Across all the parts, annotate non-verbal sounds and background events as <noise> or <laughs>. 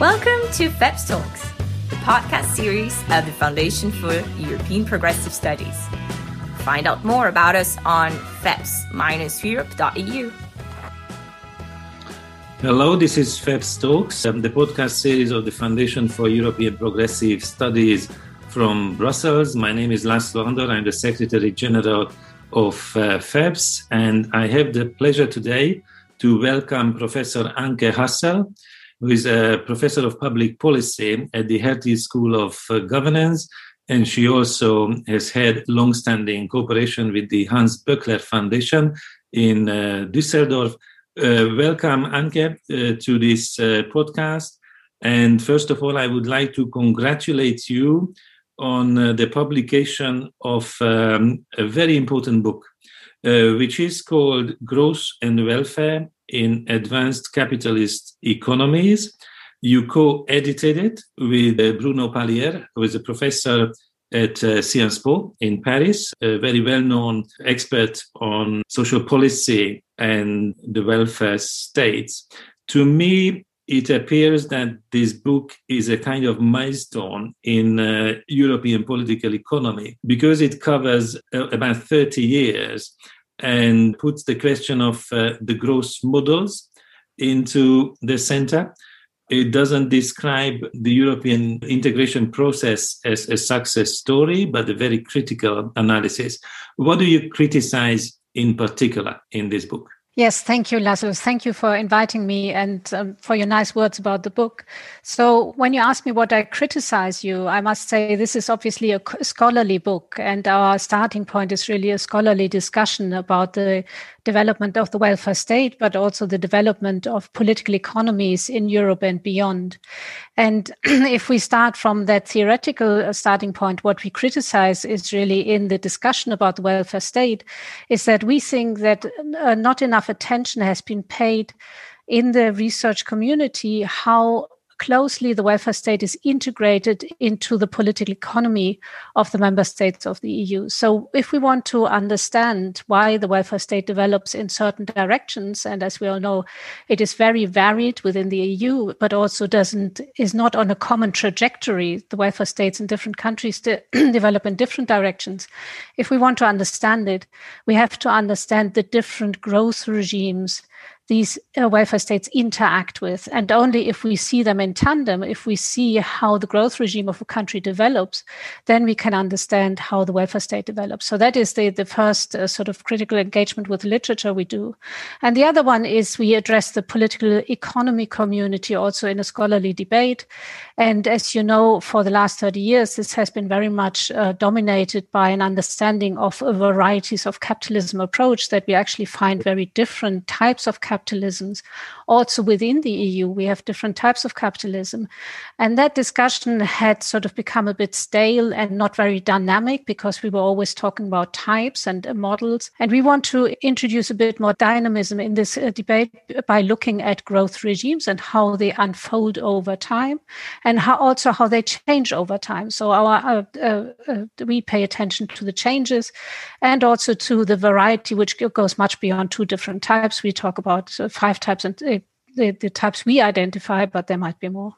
Welcome to FEPS Talks, the podcast series of the Foundation for European Progressive Studies. Find out more about us on feps-europe.eu. Hello, this is FEPS Talks, the podcast series of the Foundation for European Progressive Studies from Brussels. My name is Laszlo Andor. I'm the Secretary General of uh, FEPS, and I have the pleasure today to welcome Professor Anke Hassel who is a professor of public policy at the Hertie School of uh, Governance. And she also has had long-standing cooperation with the Hans Böckler Foundation in uh, Düsseldorf. Uh, welcome, Anke, uh, to this uh, podcast. And first of all, I would like to congratulate you on uh, the publication of um, a very important book, which is called Growth and Welfare in advanced capitalist economies. You co-edited it with uh, Bruno Palier, who is a professor at uh, Sciences Po in Paris, a very well-known expert on social policy and the welfare states. To me, it appears that this book is a kind of milestone in uh, European political economy because it covers uh, about 30 years and puts the question of uh, the growth models into the center. It doesn't describe the European integration process as a success story, but a very critical analysis. What do you criticize in particular in this book? Yes, thank you, Laszlo. Thank you for inviting me and um, for your nice words about the book. So, when you ask me what I criticize you, I must say this is obviously a scholarly book, and our starting point is really a scholarly discussion about the development of the welfare state, but also the development of political economies in Europe and beyond. And <clears throat> if we start from that theoretical uh, starting point, what we criticize is really in the discussion about the welfare state is that we think that uh, not enough attention has been paid in the research community how closely the welfare state is integrated into the political economy of the member states of the EU. So, if we want to understand why the welfare state develops in certain directions, and as we all know, it is very varied within the EU, but also doesn't is not on a common trajectory. The welfare states in different countries de- <clears throat> develop in different directions. If we want to understand it, we have to understand the different growth regimes these uh, welfare states interact with. And only if we see them in tandem, if we see how the growth regime of a country develops, then we can understand how the welfare state develops. So that is the, the first uh, sort of critical engagement with literature we do. And the other one is we address the political economy community also in a scholarly debate. And as you know, for the last 30 years, this has been very much uh, dominated by an understanding of a varieties of capitalism approach that we actually find very different types of capitalisms. Also within the EU, we have different types of capitalism. And that discussion had sort of become a bit stale and not very dynamic because we were always talking about types and uh, models. And we want to introduce a bit more dynamism in this uh, debate by looking at growth regimes and how they unfold over time and how also how they change over time. So our uh, uh, uh we pay attention to the changes and also to the variety, which goes much beyond two different types. We talk about about five types and uh, the, the types we identify, but there might be more.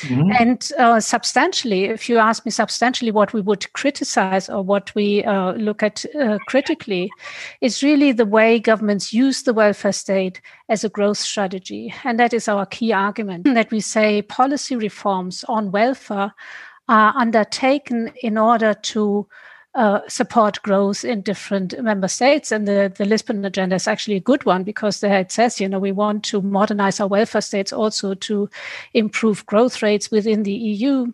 Mm-hmm. And uh, substantially, if you ask me substantially what we would criticize or what we uh, look at uh, critically, is really the way governments use the welfare state as a growth strategy. And that is our key argument <laughs> that we say policy reforms on welfare are undertaken in order to uh, support growth in different member states. And the, the Lisbon agenda is actually a good one because there it says, you know, we want to modernize our welfare states also to improve growth rates within the EU.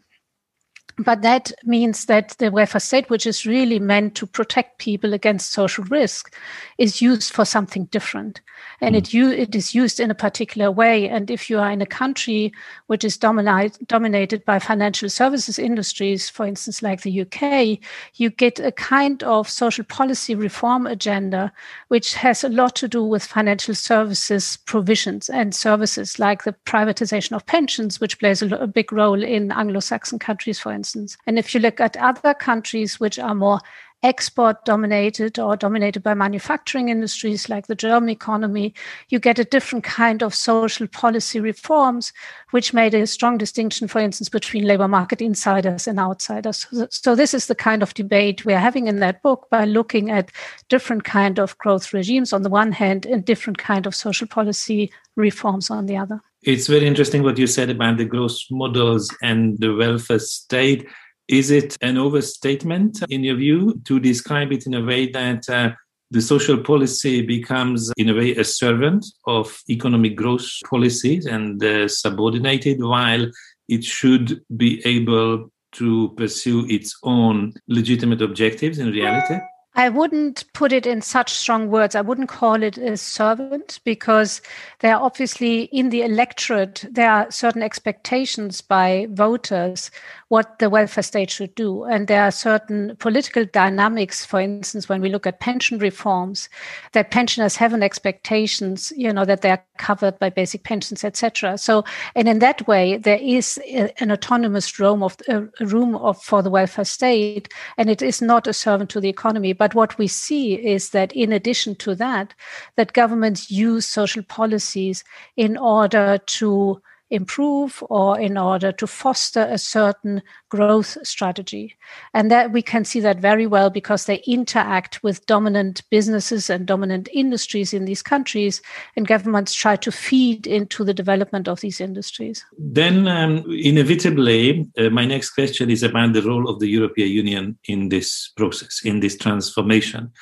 But that means that the welfare state, which is really meant to protect people against social risk, is used for something different and it, mm. it is used in a particular way. And if you are in a country which is dominate, dominated by financial services industries, for instance, like the UK, you get a kind of social policy reform agenda, which has a lot to do with financial services provisions and services like the privatization of pensions, which plays a, a big role in Anglo Saxon countries, for instance. And if you look at other countries which are more export dominated or dominated by manufacturing industries like the German economy, you get a different kind of social policy reforms, which made a strong distinction, for instance, between labor market insiders and outsiders. So this is the kind of debate we're having in that book by looking at different kind of growth regimes on the one hand and different kind of social policy reforms on the other. It's very interesting what you said about the growth models and the welfare state. Is it an overstatement, in your view, to describe it in a way that uh, the social policy becomes, in a way, a servant of economic growth policies and uh, subordinated, while it should be able to pursue its own legitimate objectives in reality? I wouldn't put it in such strong words. I wouldn't call it a servant because there are obviously in the electorate, there are certain expectations by voters what the welfare state should do. And there are certain political dynamics, for instance, when we look at pension reforms, that pensioners have an expectations, you know, that they're covered by basic pensions, etc. So, and in that way, there is an autonomous room of a room of for the welfare state, and it is not a servant to the economy. But what we see is that in addition to that, that governments use social policies in order to improve or in order to foster a certain growth strategy. And that we can see that very well because they interact with dominant businesses and dominant industries in these countries, and governments try to feed into the development of these industries. Then, um, inevitably, uh, my next question is about the role of the European Union in this process, in this transformation.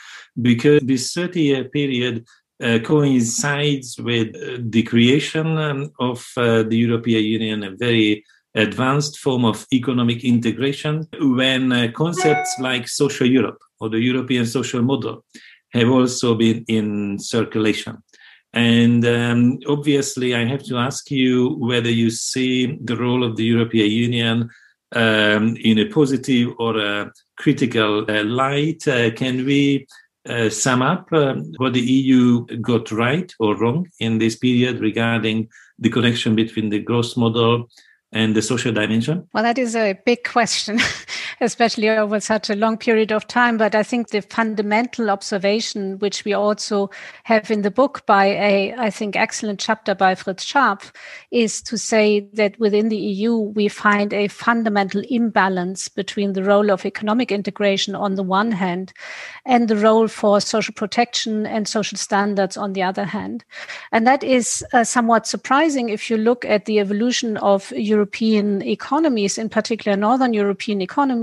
Because this 30 year period uh, coincides with uh, the creation um, of uh, the European Union, a very advanced form of economic integration, when uh, concepts like social Europe or the European social model have also been in circulation. And um, obviously, I have to ask you whether you see the role of the European Union um, in a positive or a critical uh, light. Uh, can we uh, sum up um, what the EU got right or wrong in this period regarding the connection between the growth model and the social dimension? Well, that is a big question, <laughs> especially over such a long period of time. But I think the fundamental observation, which we also have in the book by a, I think, excellent chapter by Fritz Scharpf, is to say that within the EU, we find a fundamental imbalance between the role of economic integration on the one hand and the role for social protection and social standards on the other hand. And that is uh, somewhat surprising if you look at the evolution of European economies, in particular Northern European economies,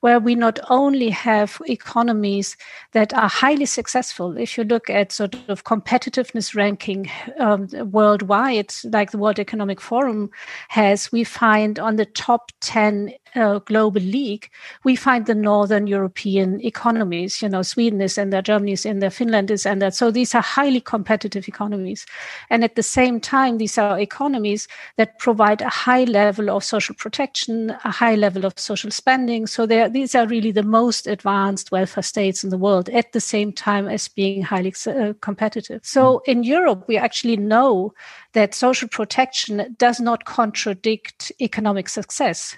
where we not only have economies that are highly successful. If you look at sort of competitiveness ranking um, worldwide, like the World Economic Forum has, we find on the top 10 uh, global league, we find the northern European economies. You know, Sweden is in there, Germany is in there, Finland is in there. So these are highly competitive economies. And at the same time, these are economies that provide a high level of social protection, a high level of social spending. So these are really the most advanced welfare states in the world at the same time as being highly uh, competitive. So in Europe, we actually know that social protection does not contradict economic success.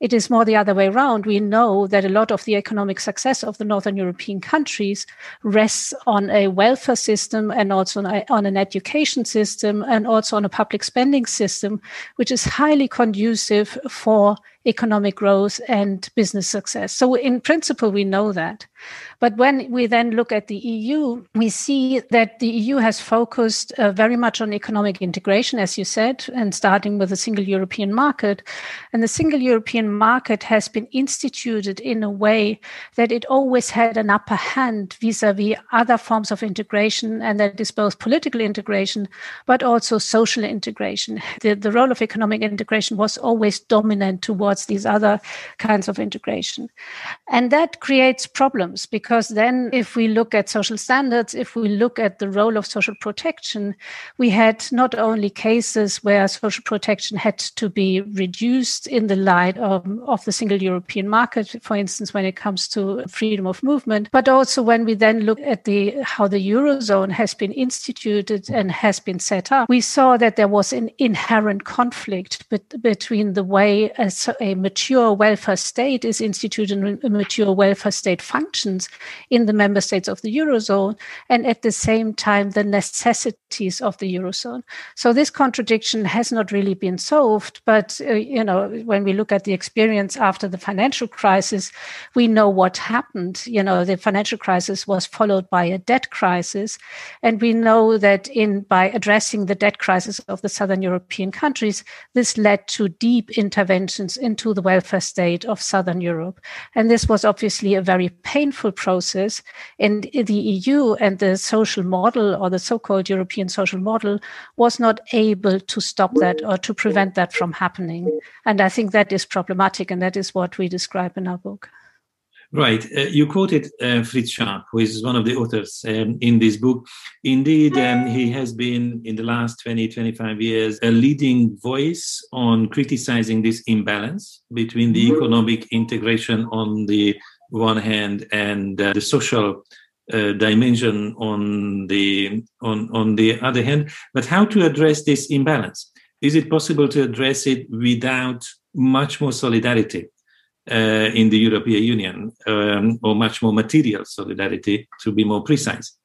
It is more the other way around. We know that a lot of the economic success of the Northern European countries rests on a welfare system and also on, an education system and also on a public spending system, which is highly conducive for economic growth and business success. So in principle, we know that. But when we then look at the EU, we see that the EU has focused uh, very much on economic integration, as you said, and starting with the single European market. And the single European market has been instituted in a way that it always had an upper hand vis-a-vis other forms of integration. And that is both political integration, but also social integration. The, the role of economic integration was always dominant towards these other kinds of integration. And that creates problems because because then if we look at social standards, if we look at the role of social protection, we had not only cases where social protection had to be reduced in the light of, of the single European market, for instance, when it comes to freedom of movement, but also when we then look at the how the Eurozone has been instituted and has been set up, we saw that there was an inherent conflict between the way a, a mature welfare state is instituted and a mature welfare state functions in the member states of the Eurozone, and at the same time, the necessities of the Eurozone. So this contradiction has not really been solved, but, uh, you know, when we look at the experience after the financial crisis, we know what happened. You know, the financial crisis was followed by a debt crisis, and we know that in by addressing the debt crisis of the southern European countries, this led to deep interventions into the welfare state of southern Europe. And this was obviously a very painful process. And the EU and the social model or the so-called European social model was not able to stop that or to prevent that from happening. And I think that is problematic. And that is what we describe in our book. Right. Uh, you quoted uh, Fritz Scharpf, who is one of the authors um, in this book. Indeed, um, he has been, in the last 20, 25 years, a leading voice on criticizing this imbalance between the economic integration on the one hand and uh, the social uh, dimension on the on on the other hand. But how to address this imbalance? Is it possible to address it without much more solidarity? uh, in the European Union, um, or much more material solidarity, to be more precise.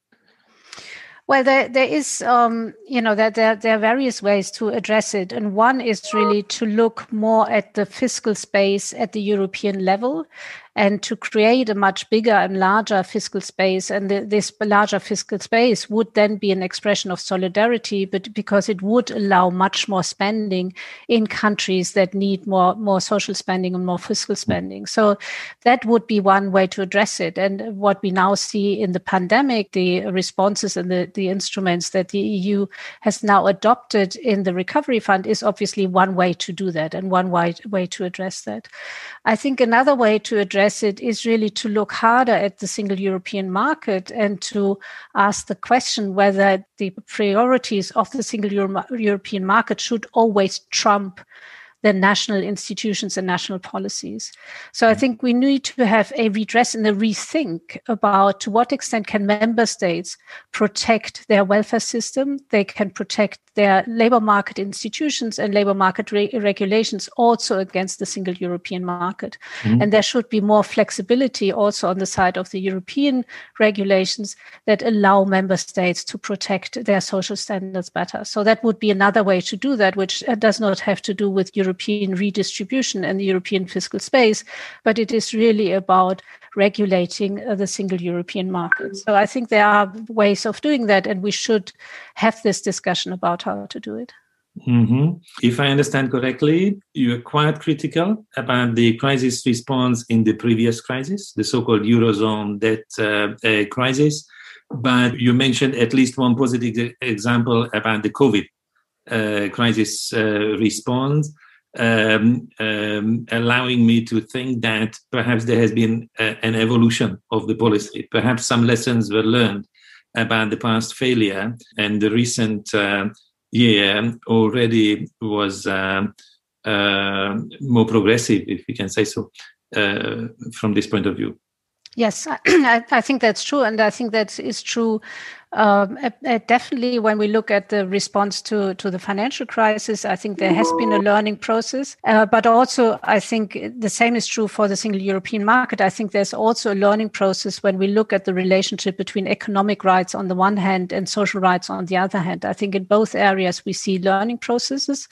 Well, there, there is, um, you know, there, there, there are various ways to address it. And one is really to look more at the fiscal space at the European level and to create a much bigger and larger fiscal space. And the, this larger fiscal space would then be an expression of solidarity, but because it would allow much more spending in countries that need more, more social spending and more fiscal spending. So that would be one way to address it. And what we now see in the pandemic, the responses and the, the instruments that the EU has now adopted in the recovery fund is obviously one way to do that and one way, way to address that. I think another way to address it is really to look harder at the single European market and to ask the question whether the priorities of the single Euro- European market should always trump the national institutions and national policies. So I think we need to have a redress and a rethink about to what extent can member states protect their welfare system, they can protect their labor market institutions and labor market re- regulations also against the single European market. Mm-hmm. And there should be more flexibility also on the side of the European regulations that allow member states to protect their social standards better. So that would be another way to do that, which uh, does not have to do with European redistribution and the European fiscal space, but it is really about regulating uh, the single European market. So I think there are ways of doing that, and we should have this discussion about how to do it. Mm-hmm. If I understand correctly, you are quite critical about the crisis response in the previous crisis, the so called Eurozone debt uh, uh, crisis. But you mentioned at least one positive example about the COVID uh, crisis uh, response um, um, allowing me to think that perhaps there has been a, an evolution of the policy. Perhaps some lessons were learned about the past failure, and the recent year already was um, uh, more progressive, if we can say so, uh, from this point of view. Yes, <clears throat> I, I, think that's true, and I think that is true um, definitely, when we look at the response to, to the financial crisis, I think there has been a learning process. Uh, but also, I think the same is true for the single European market. I think there's also a learning process when we look at the relationship between economic rights on the one hand and social rights on the other hand. I think in both areas we see learning processes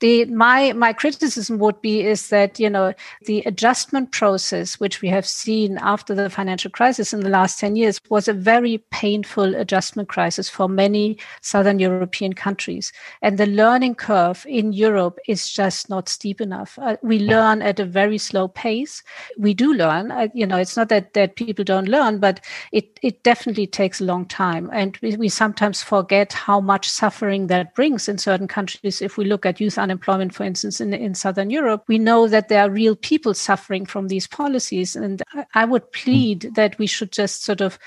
the my my criticism would be is that you know the adjustment process which we have seen after the financial crisis in the last 10 years was a very painful adjustment crisis for many southern european countries. And the learning curve in europe is just not steep enough. Uh, we learn at a very slow pace. We do learn. Uh, you know it's not that that people don't learn but it it definitely takes a long time. And we, we sometimes forget how much suffering that brings in certain countries if we look at youth unemployment, for instance, in, in Southern Europe, we know that there are real people suffering from these policies. And I would plead mm. that we should just sort of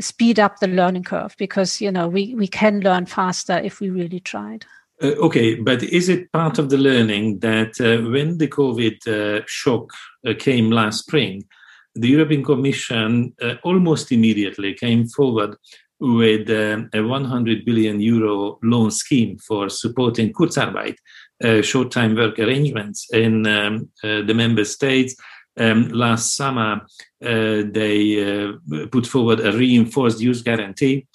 speed up the learning curve because, you know, we, we can learn faster if we really tried. Uh, okay, but is it part of the learning that uh, when the COVID uh, shock uh, came last spring, the European Commission uh, almost immediately came forward with um, a 100 billion euro loan scheme for supporting Kurzarbeit, uh, short time work arrangements in um, uh, the member states. Um, last summer, uh, they uh, put forward a reinforced youth guarantee.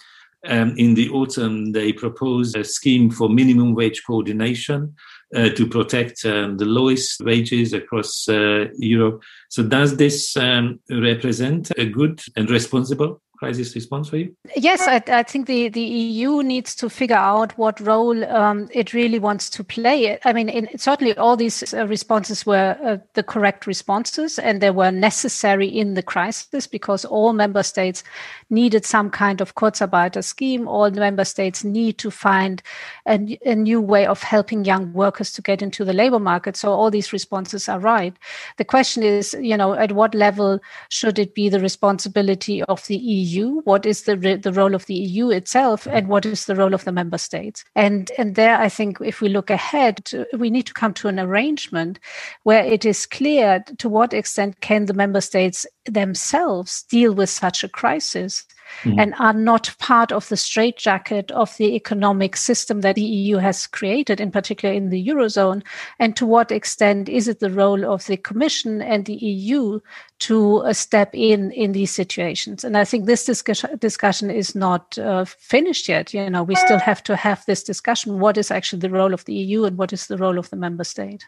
Um, in the autumn, they proposed a scheme for minimum wage coordination uh, to protect um, the lowest wages across Europe. So, does this um, represent a good and responsible crisis response for you? Yes, I, I, think the, the EU needs to figure out what role um, it really wants to play. I mean, in, certainly all these uh, responses were uh, the correct responses and they were necessary in the crisis because all member states needed some kind of Kurzarbeiter scheme. All member states need to find a, a new way of helping young workers to get into the labor market. So all these responses are right. The question is, you know, at what level should it be the responsibility of the EU? EU? What is the the role of the EU itself, and what is the role of the member states? And and there, I think, if we look ahead, we need to come to an arrangement where it is clear to what extent can the member states themselves deal with such a crisis mm-hmm. and are not part of the straitjacket of the economic system that the EU has created, in particular in the Eurozone? And to what extent is it the role of the Commission and the EU to uh, step in in these situations? And I think this discuss- discussion is not uh, finished yet. You know, we still have to have this discussion. What is actually the role of the EU and what is the role of the member state?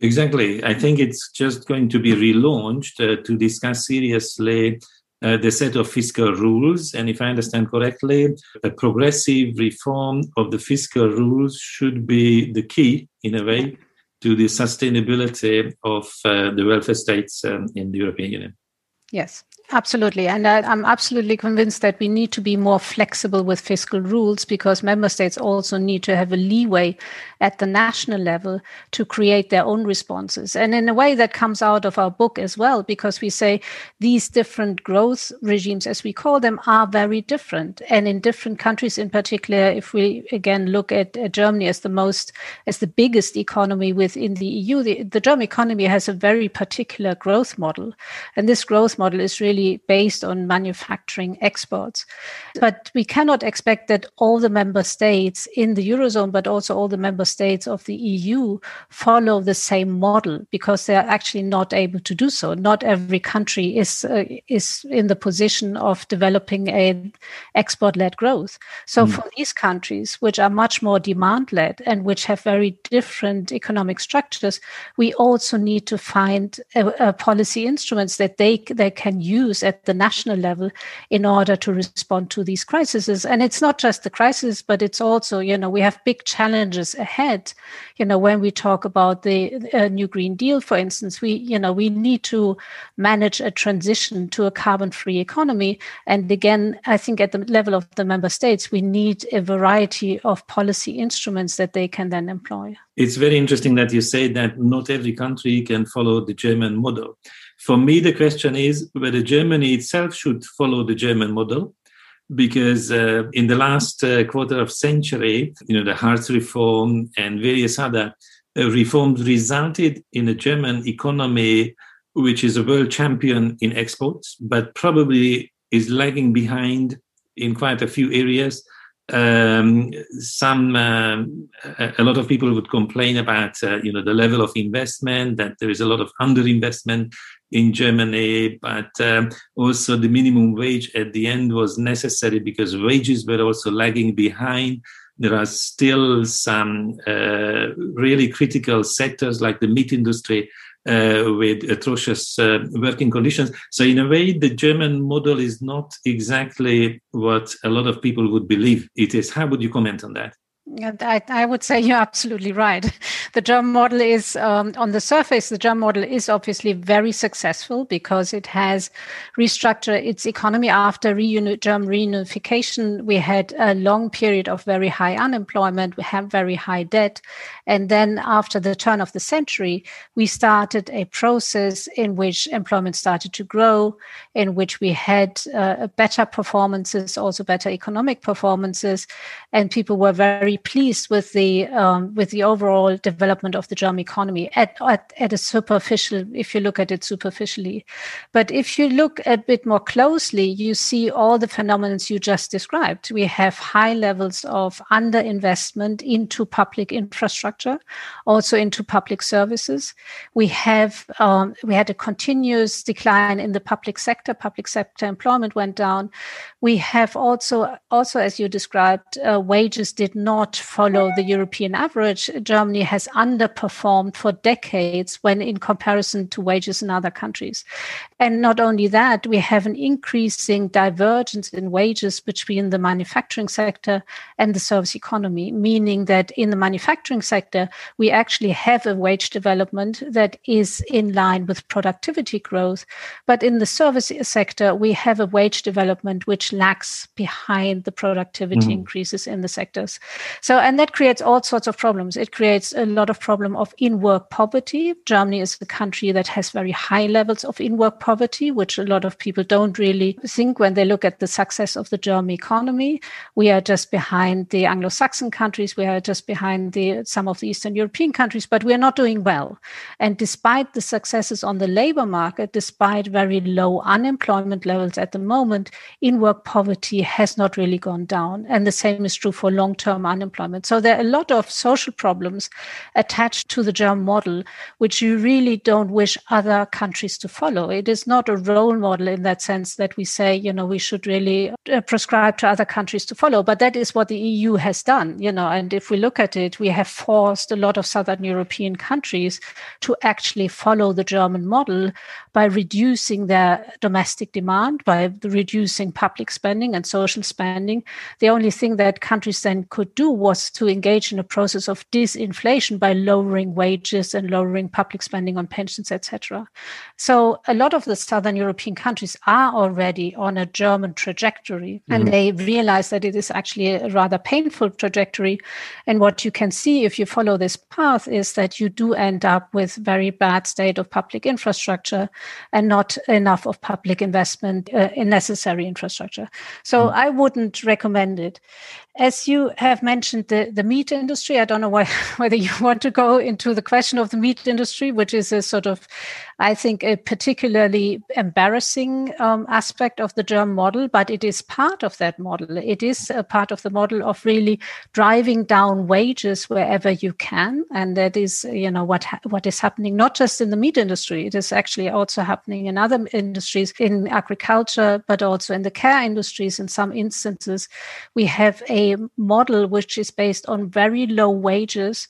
Exactly. I think it's just going to be relaunched uh, to discuss seriously uh, the set of fiscal rules. And if I understand correctly, a progressive reform of the fiscal rules should be the key, in a way, to the sustainability of uh, the welfare states um, in the European Union. Yes. Absolutely. And I, am absolutely convinced that we need to be more flexible with fiscal rules because member states also need to have a leeway at the national level to create their own responses. And in a way that comes out of our book as well, because we say these different growth regimes, as we call them, are very different. And in different countries in particular, if we again look at, at Germany as the most, as the biggest economy within the EU, the, the German economy has a very particular growth model. And this growth model is really really based on manufacturing exports. But we cannot expect that all the member states in the Eurozone, but also all the member states of the EU follow the same model because they are actually not able to do so. Not every country is, uh, is in the position of developing a export-led growth. So mm. for these countries, which are much more demand-led and which have very different economic structures, we also need to find a, a policy instruments that they, they can use use at the national level in order to respond to these crises. And it's not just the crisis, but it's also, you know, we have big challenges ahead. You know, when we talk about the uh, new Green Deal, for instance, we, you know, we need to manage a transition to a carbon free economy. And again, I think at the level of the member states, we need a variety of policy instruments that they can then employ. It's very interesting that you say that not every country can follow the German model. For me, the question is whether Germany itself should follow the German model, because uh, in the last uh, quarter of century, you know, the Hartz reform and various other uh, reforms resulted in a German economy which is a world champion in exports, but probably is lagging behind in quite a few areas um, some um, a lot of people would complain about uh, you know the level of investment that there is a lot of underinvestment in Germany, but um, also the minimum wage at the end was necessary because wages were also lagging behind. There are still some uh, really critical sectors like the meat industry uh, with atrocious uh, working conditions. So, in a way, the German model is not exactly what a lot of people would believe it is. How would you comment on that? I, I, would say <laughs> you're absolutely right. The German model is, um, on the surface, the German model is obviously very successful because it has restructured its economy after reuni- German reunification. We had a long period of very high unemployment. We have very high debt. And then after the turn of the century, we started a process in which employment started to grow, in which we had uh, better performances, also better economic performances, and people were very very pleased with the um, with the overall development of the German economy at, at at a superficial, if you look at it superficially. But if you look a bit more closely, you see all the phenomena you just described. We have high levels of underinvestment into public infrastructure, also into public services. We have um, we had a continuous decline in the public sector. Public sector employment went down. We have also also as you described, uh, wages did not follow the European average. Germany has underperformed for decades when in comparison to wages in other countries. And not only that, we have an increasing divergence in wages between the manufacturing sector and the service economy, meaning that in the manufacturing sector, we actually have a wage development that is in line with productivity growth. But in the service sector, we have a wage development which lags behind the productivity mm. increases in the sectors. So, and that creates all sorts of problems. It creates a lot of problem of in-work poverty. Germany is a country that has very high levels of in-work poverty, which a lot of people don't really think when they look at the success of the German economy. We are just behind the Anglo-Saxon countries. We are just behind the some of the Eastern European countries, but we are not doing well. And despite the successes on the labor market, despite very low unemployment levels at the moment, in-work poverty has not really gone down. And the same is true for long-term unemployment. So there are a lot of social problems attached to the German model, which you really don't wish other countries to follow. It is not a role model in that sense that we say, you know, we should really uh, prescribe to other countries to follow. But that is what the EU has done, you know. And if we look at it, we have forced a lot of Southern European countries to actually follow the German model by reducing their domestic demand, by reducing public spending and social spending. The only thing that countries then could do was to engage in a process of disinflation by lowering wages and lowering public spending on pensions, etc. So a lot of the southern European countries are already on a German trajectory, mm-hmm. and they realize that it is actually a rather painful trajectory. And what you can see if you follow this path is that you do end up with very bad state of public infrastructure and not enough of public investment uh, in necessary infrastructure. So mm-hmm. I wouldn't recommend it. As you have mentioned the, the meat industry, I don't know why, <laughs> whether you want to go into the question of the meat industry, which is a sort of, I think, a particularly embarrassing um, aspect of the German model, but it is part of that model. It is a part of the model of really driving down wages wherever you can, and that is, you know, what ha- what is happening not just in the meat industry. It is actually also happening in other industries, in agriculture, but also in the care industries. In some instances, we have a a model which is based on very low wages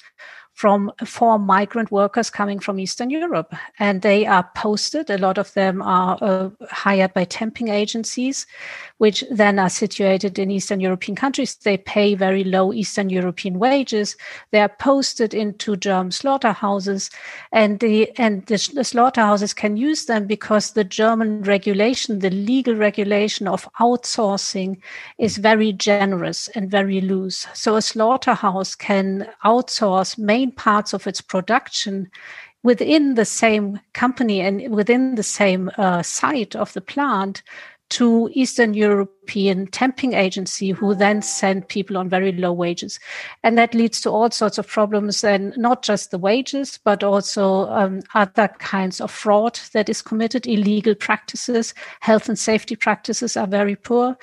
from for migrant workers coming from Eastern Europe. And they are posted. A lot of them are uh, hired by temping agencies, which then are situated in Eastern European countries. They pay very low Eastern European wages. They are posted into German slaughterhouses, and the and the, the slaughterhouses can use them because the German regulation, the legal regulation of outsourcing, is very generous and very loose. So a slaughterhouse can outsource main parts of its production within the same company and within the same uh, site of the plant to Eastern European temping agency who then send people on very low wages. And that leads to all sorts of problems and not just the wages, but also um, other kinds of fraud that is committed, illegal practices, health and safety practices are very poor.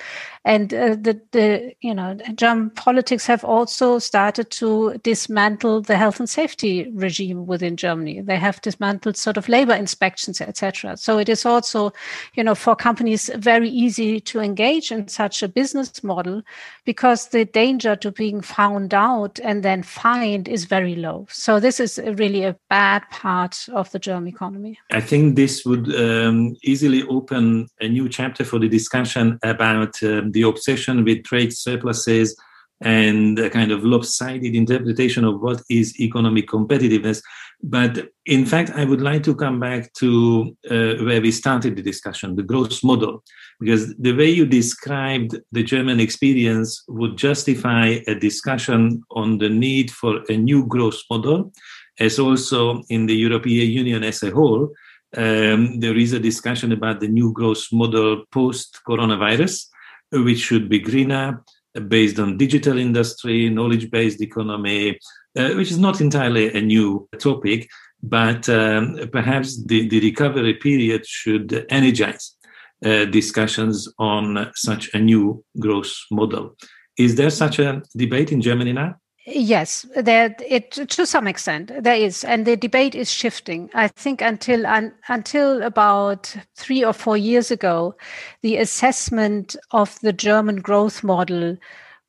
And uh, the, the, you know, German politics have also started to dismantle the health and safety regime within Germany. They have dismantled sort of labor inspections, etc. So it is also, you know, for companies very easy to engage in such a business model because the danger to being found out and then fined is very low. So this is really a bad part of the German economy. I think this would um, easily open a new chapter for the discussion about um, the obsession with trade surpluses and a kind of lopsided interpretation of what is economic competitiveness. But in fact, I would like to come back to uh, where we started the discussion, the growth model, because the way you described the German experience would justify a discussion on the need for a new growth model, as also in the European Union as a whole. Um, there is a discussion about the new growth model post coronavirus which should be greener, based on digital industry, knowledge based economy, uh, which is not entirely a new topic, but um, perhaps the, the recovery period should energize uh, discussions on such a new growth model. Is there such a debate in Germany now? Yes, there it to some extent there is, and the debate is shifting. I think until un, until about three or four years ago, the assessment of the German growth model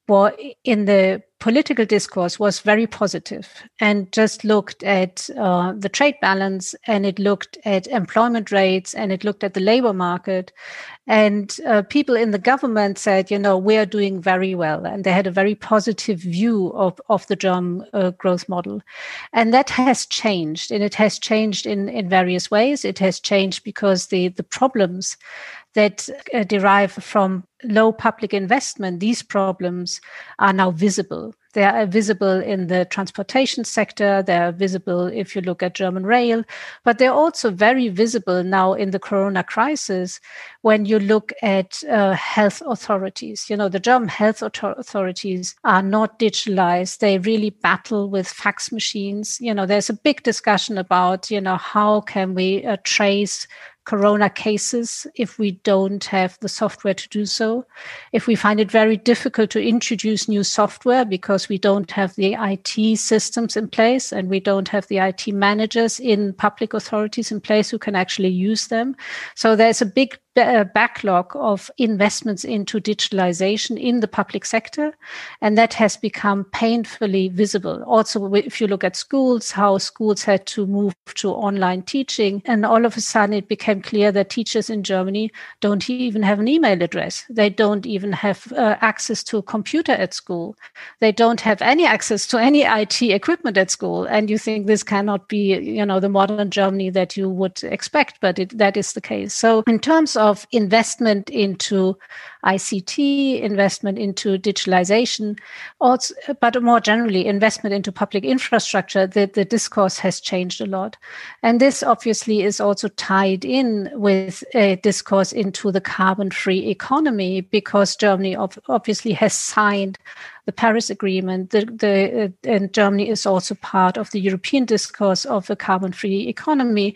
was in the political discourse was very positive and just looked at uh, the trade balance and it looked at employment rates and it looked at the labor market. And uh, people in the government said, you know, we are doing very well. And they had a very positive view of, of the German uh, growth model. And that has changed. And it has changed in, in various ways. It has changed because the, the problems that uh, derive from low public investment, these problems are now visible. They are visible in the transportation sector. They are visible if you look at German rail, but they're also very visible now in the corona crisis when you look at uh, health authorities. You know, the German health authorities are not digitalized. They really battle with fax machines. You know, there's a big discussion about, you know, how can we uh, trace corona cases if we don't have the software to do so. If we find it very difficult to introduce new software because we don't have the IT systems in place and we don't have the IT managers in public authorities in place who can actually use them. So there's a big backlog of investments into digitalization in the public sector. And that has become painfully visible. Also, if you look at schools, how schools had to move to online teaching. And all of a sudden, it became clear that teachers in Germany don't even have an email address. They don't even have uh, access to a computer at school. They don't have any access to any IT equipment at school. And you think this cannot be, you know, the modern Germany that you would expect, but it, that is the case. So in terms of of investment into ICT, investment into digitalization, also, but more generally, investment into public infrastructure, the, the discourse has changed a lot. And this obviously is also tied in with a discourse into the carbon free economy because Germany obviously has signed the Paris Agreement. The, the, uh, and Germany is also part of the European discourse of a carbon-free economy,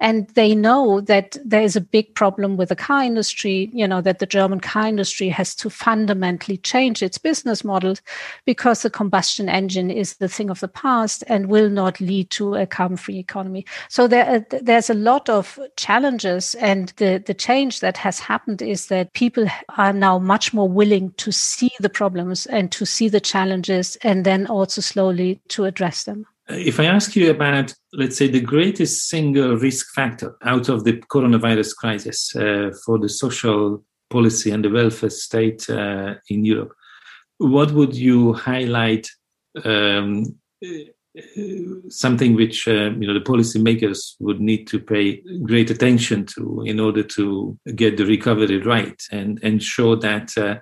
and they know that there is a big problem with the car industry. You know that the German car industry has to fundamentally change its business models because the combustion engine is the thing of the past and will not lead to a carbon-free economy. So there, uh, there's a lot of challenges, and the the change that has happened is that people are now much more willing to see the problems and to see the challenges and then also slowly to address them. If I ask you about, let's say, the greatest single risk factor out of the coronavirus crisis uh, for the social policy and the welfare state uh, in Europe, what would you highlight? Um, something which uh, you know the policymakers would need to pay great attention to in order to get the recovery right and ensure that uh,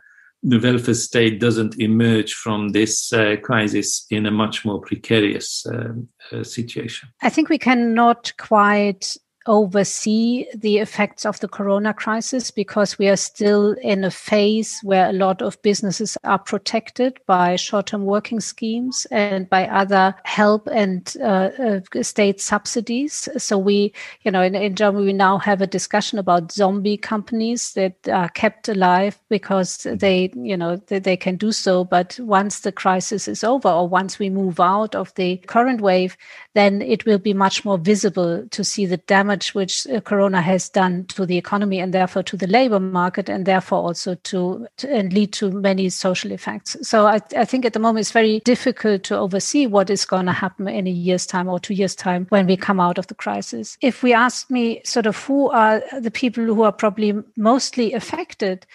the welfare state doesn't emerge from this uh, crisis in a much more precarious um, uh, situation? I think we cannot quite oversee the effects of the corona crisis because we are still in a phase where a lot of businesses are protected by short-term working schemes and by other help and uh, uh, state subsidies. So we you know in, in germany we now have a discussion about zombie companies that are kept alive because they you know they, they can do so. But once the crisis is over or once we move out of the current wave then it will be much more visible to see the damage which uh, Corona has done to the economy and therefore to the labor market and therefore also to, to and lead to many social effects. So I, I think at the moment it's very difficult to oversee what is going to happen in a year's time or two years' time when we come out of the crisis. If we ask me sort of who are the people who are probably mostly affected,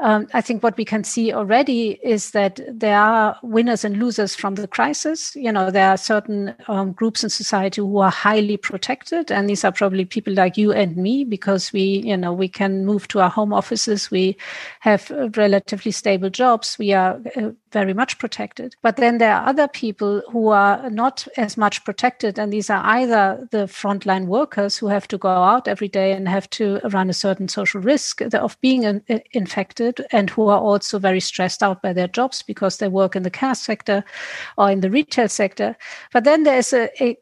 um, I think what we can see already is that there are winners and losers from the crisis. You know, there are certain um, groups in society who are highly protected, and these are probably people like you and me because we, you know, we can move to our home offices. We have relatively stable jobs. We are uh, very much protected. But then there are other people who are not as much protected. And these are either the frontline workers who have to go out every day and have to run a certain social risk of being in, infected and who are also very stressed out by their jobs because they work in the care sector or in the retail sector. But then there's a, a,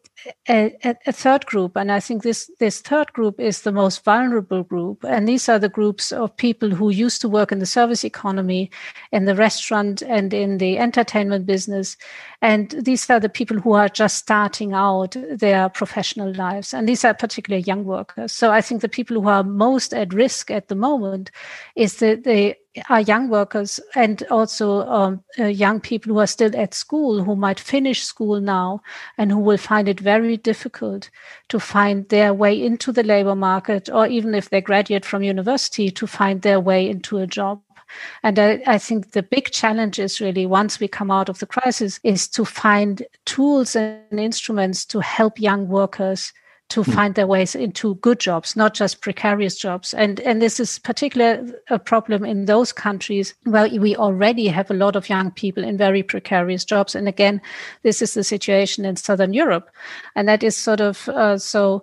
a, a, third group, and I think this this third group is the most vulnerable group, and these are the groups of people who used to work in the service economy, in the restaurant and in the entertainment business, and these are the people who are just starting out their professional lives, and these are particularly young workers. So I think the people who are most at risk at the moment is that they are young workers and also um, uh, young people who are still at school who might finish school now and who will find it very difficult to find their way into the labor market or even if they graduate from university to find their way into a job and I, I, think the big challenge is really once we come out of the crisis is to find tools and instruments to help young workers to mm. find their ways into good jobs, not just precarious jobs. And and this is particularly a problem in those countries where we already have a lot of young people in very precarious jobs. And again, this is the situation in Southern Europe, and that is sort of uh, so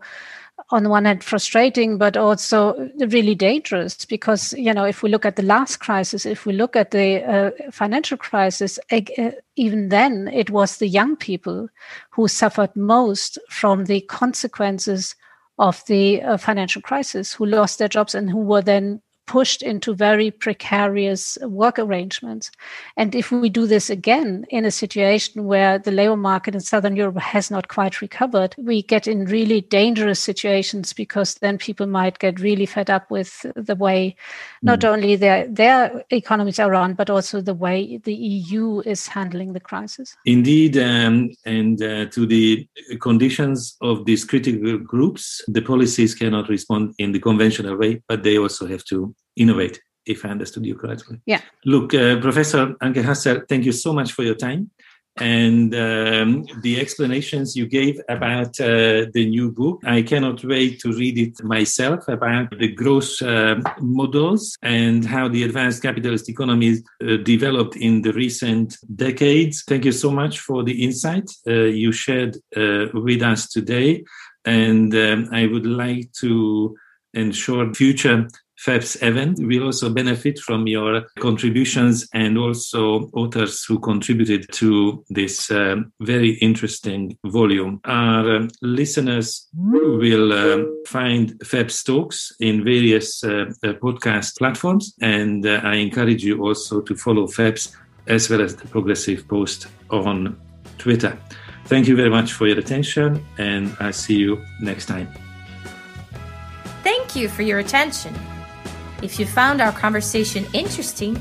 on the one hand frustrating but also really dangerous because you know if we look at the last crisis if we look at the uh, financial crisis uh, even then it was the young people who suffered most from the consequences of the uh, financial crisis who lost their jobs and who were then pushed into very precarious work arrangements. And if we do this again in a situation where the labor market in Southern Europe has not quite recovered, we get in really dangerous situations because then people might get really fed up with the way not mm. only their, their economies are run, but also the way the EU is handling the crisis. Indeed. Um, and uh, to the conditions of these critical groups, the policies cannot respond in the conventional way, but they also have to innovate, if I understood you correctly. Yeah. Look, uh, Professor Anke Hassel, thank you so much for your time and um, the explanations you gave about uh, the new book. I cannot wait to read it myself about the growth uh, models and how the advanced capitalist economies uh, developed in the recent decades. Thank you so much for the insight uh, you shared uh, with us today. And um, I would like to ensure future FEPS event will also benefit from your contributions and also authors who contributed to this uh, very interesting volume. Our uh, listeners will uh, find FEPS talks in various uh, uh, podcast platforms, and I encourage you also to follow FEPS as well as the Progressive Post on Twitter. Thank you very much for your attention, and I see you next time. Thank you for your attention. If you found our conversation interesting,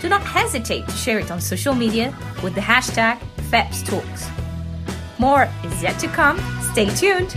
do not hesitate to share it on social media with the hashtag FEPSTalks. More is yet to come. Stay tuned.